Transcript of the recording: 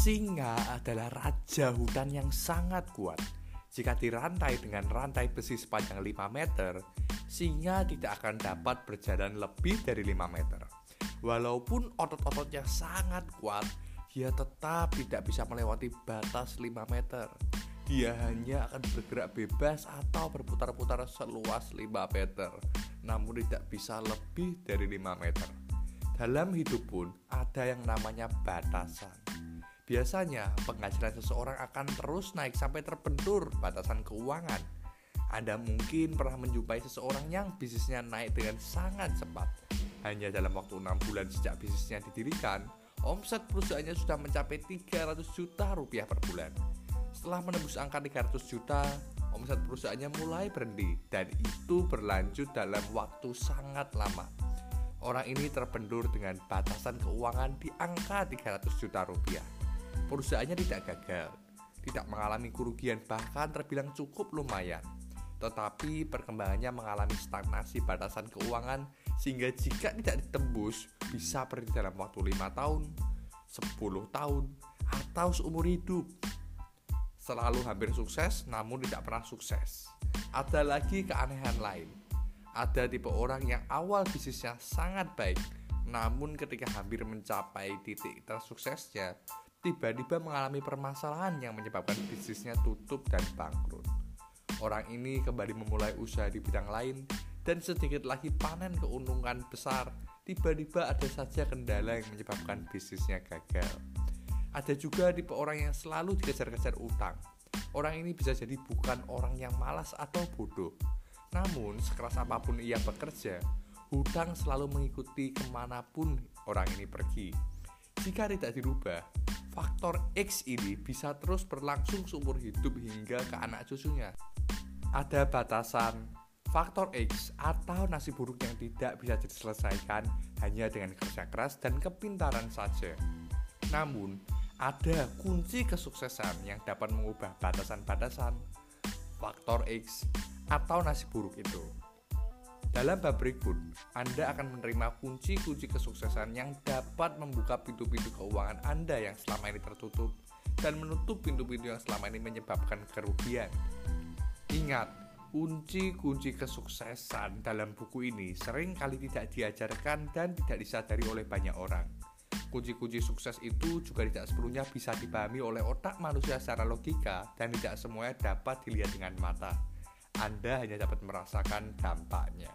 Singa adalah raja hutan yang sangat kuat. Jika dirantai dengan rantai besi sepanjang 5 meter, singa tidak akan dapat berjalan lebih dari 5 meter. Walaupun otot-ototnya sangat kuat, dia tetap tidak bisa melewati batas 5 meter. Dia hanya akan bergerak bebas atau berputar-putar seluas 5 meter, namun tidak bisa lebih dari 5 meter. Dalam hidup pun ada yang namanya batasan. Biasanya, penghasilan seseorang akan terus naik sampai terbentur batasan keuangan. Anda mungkin pernah menjumpai seseorang yang bisnisnya naik dengan sangat cepat. Hanya dalam waktu 6 bulan sejak bisnisnya didirikan, omset perusahaannya sudah mencapai 300 juta rupiah per bulan. Setelah menembus angka 300 juta, omset perusahaannya mulai berhenti dan itu berlanjut dalam waktu sangat lama. Orang ini terbentur dengan batasan keuangan di angka 300 juta rupiah perusahaannya tidak gagal, tidak mengalami kerugian bahkan terbilang cukup lumayan. Tetapi perkembangannya mengalami stagnasi batasan keuangan sehingga jika tidak ditembus bisa pergi dalam waktu 5 tahun, 10 tahun, atau seumur hidup. Selalu hampir sukses namun tidak pernah sukses. Ada lagi keanehan lain. Ada tipe orang yang awal bisnisnya sangat baik, namun ketika hampir mencapai titik tersuksesnya, tiba-tiba mengalami permasalahan yang menyebabkan bisnisnya tutup dan bangkrut. Orang ini kembali memulai usaha di bidang lain dan sedikit lagi panen keuntungan besar. Tiba-tiba ada saja kendala yang menyebabkan bisnisnya gagal. Ada juga tipe orang yang selalu dikejar-kejar utang. Orang ini bisa jadi bukan orang yang malas atau bodoh. Namun, sekeras apa pun ia bekerja, hutang selalu mengikuti ke mana pun orang ini pergi. Jika tidak dirubah, faktor X ini bisa terus berlangsung seumur hidup hingga ke anak cucunya. Ada batasan faktor X atau nasib buruk yang tidak bisa diselesaikan hanya dengan kerja keras dan kepintaran saja. Namun, ada kunci kesuksesan yang dapat mengubah batasan-batasan faktor X atau nasib buruk itu. Dalam bab berikut, Anda akan menerima kunci-kunci kesuksesan yang dapat membuka pintu-pintu keuangan Anda yang selama ini tertutup dan menutup pintu-pintu yang selama ini menyebabkan kerugian. Ingat, kunci-kunci kesuksesan dalam buku ini sering kali tidak diajarkan dan tidak disadari oleh banyak orang. Kunci-kunci sukses itu juga tidak sepenuhnya bisa dipahami oleh otak manusia secara logika dan tidak semuanya dapat dilihat dengan mata. Anda hanya dapat merasakan dampaknya.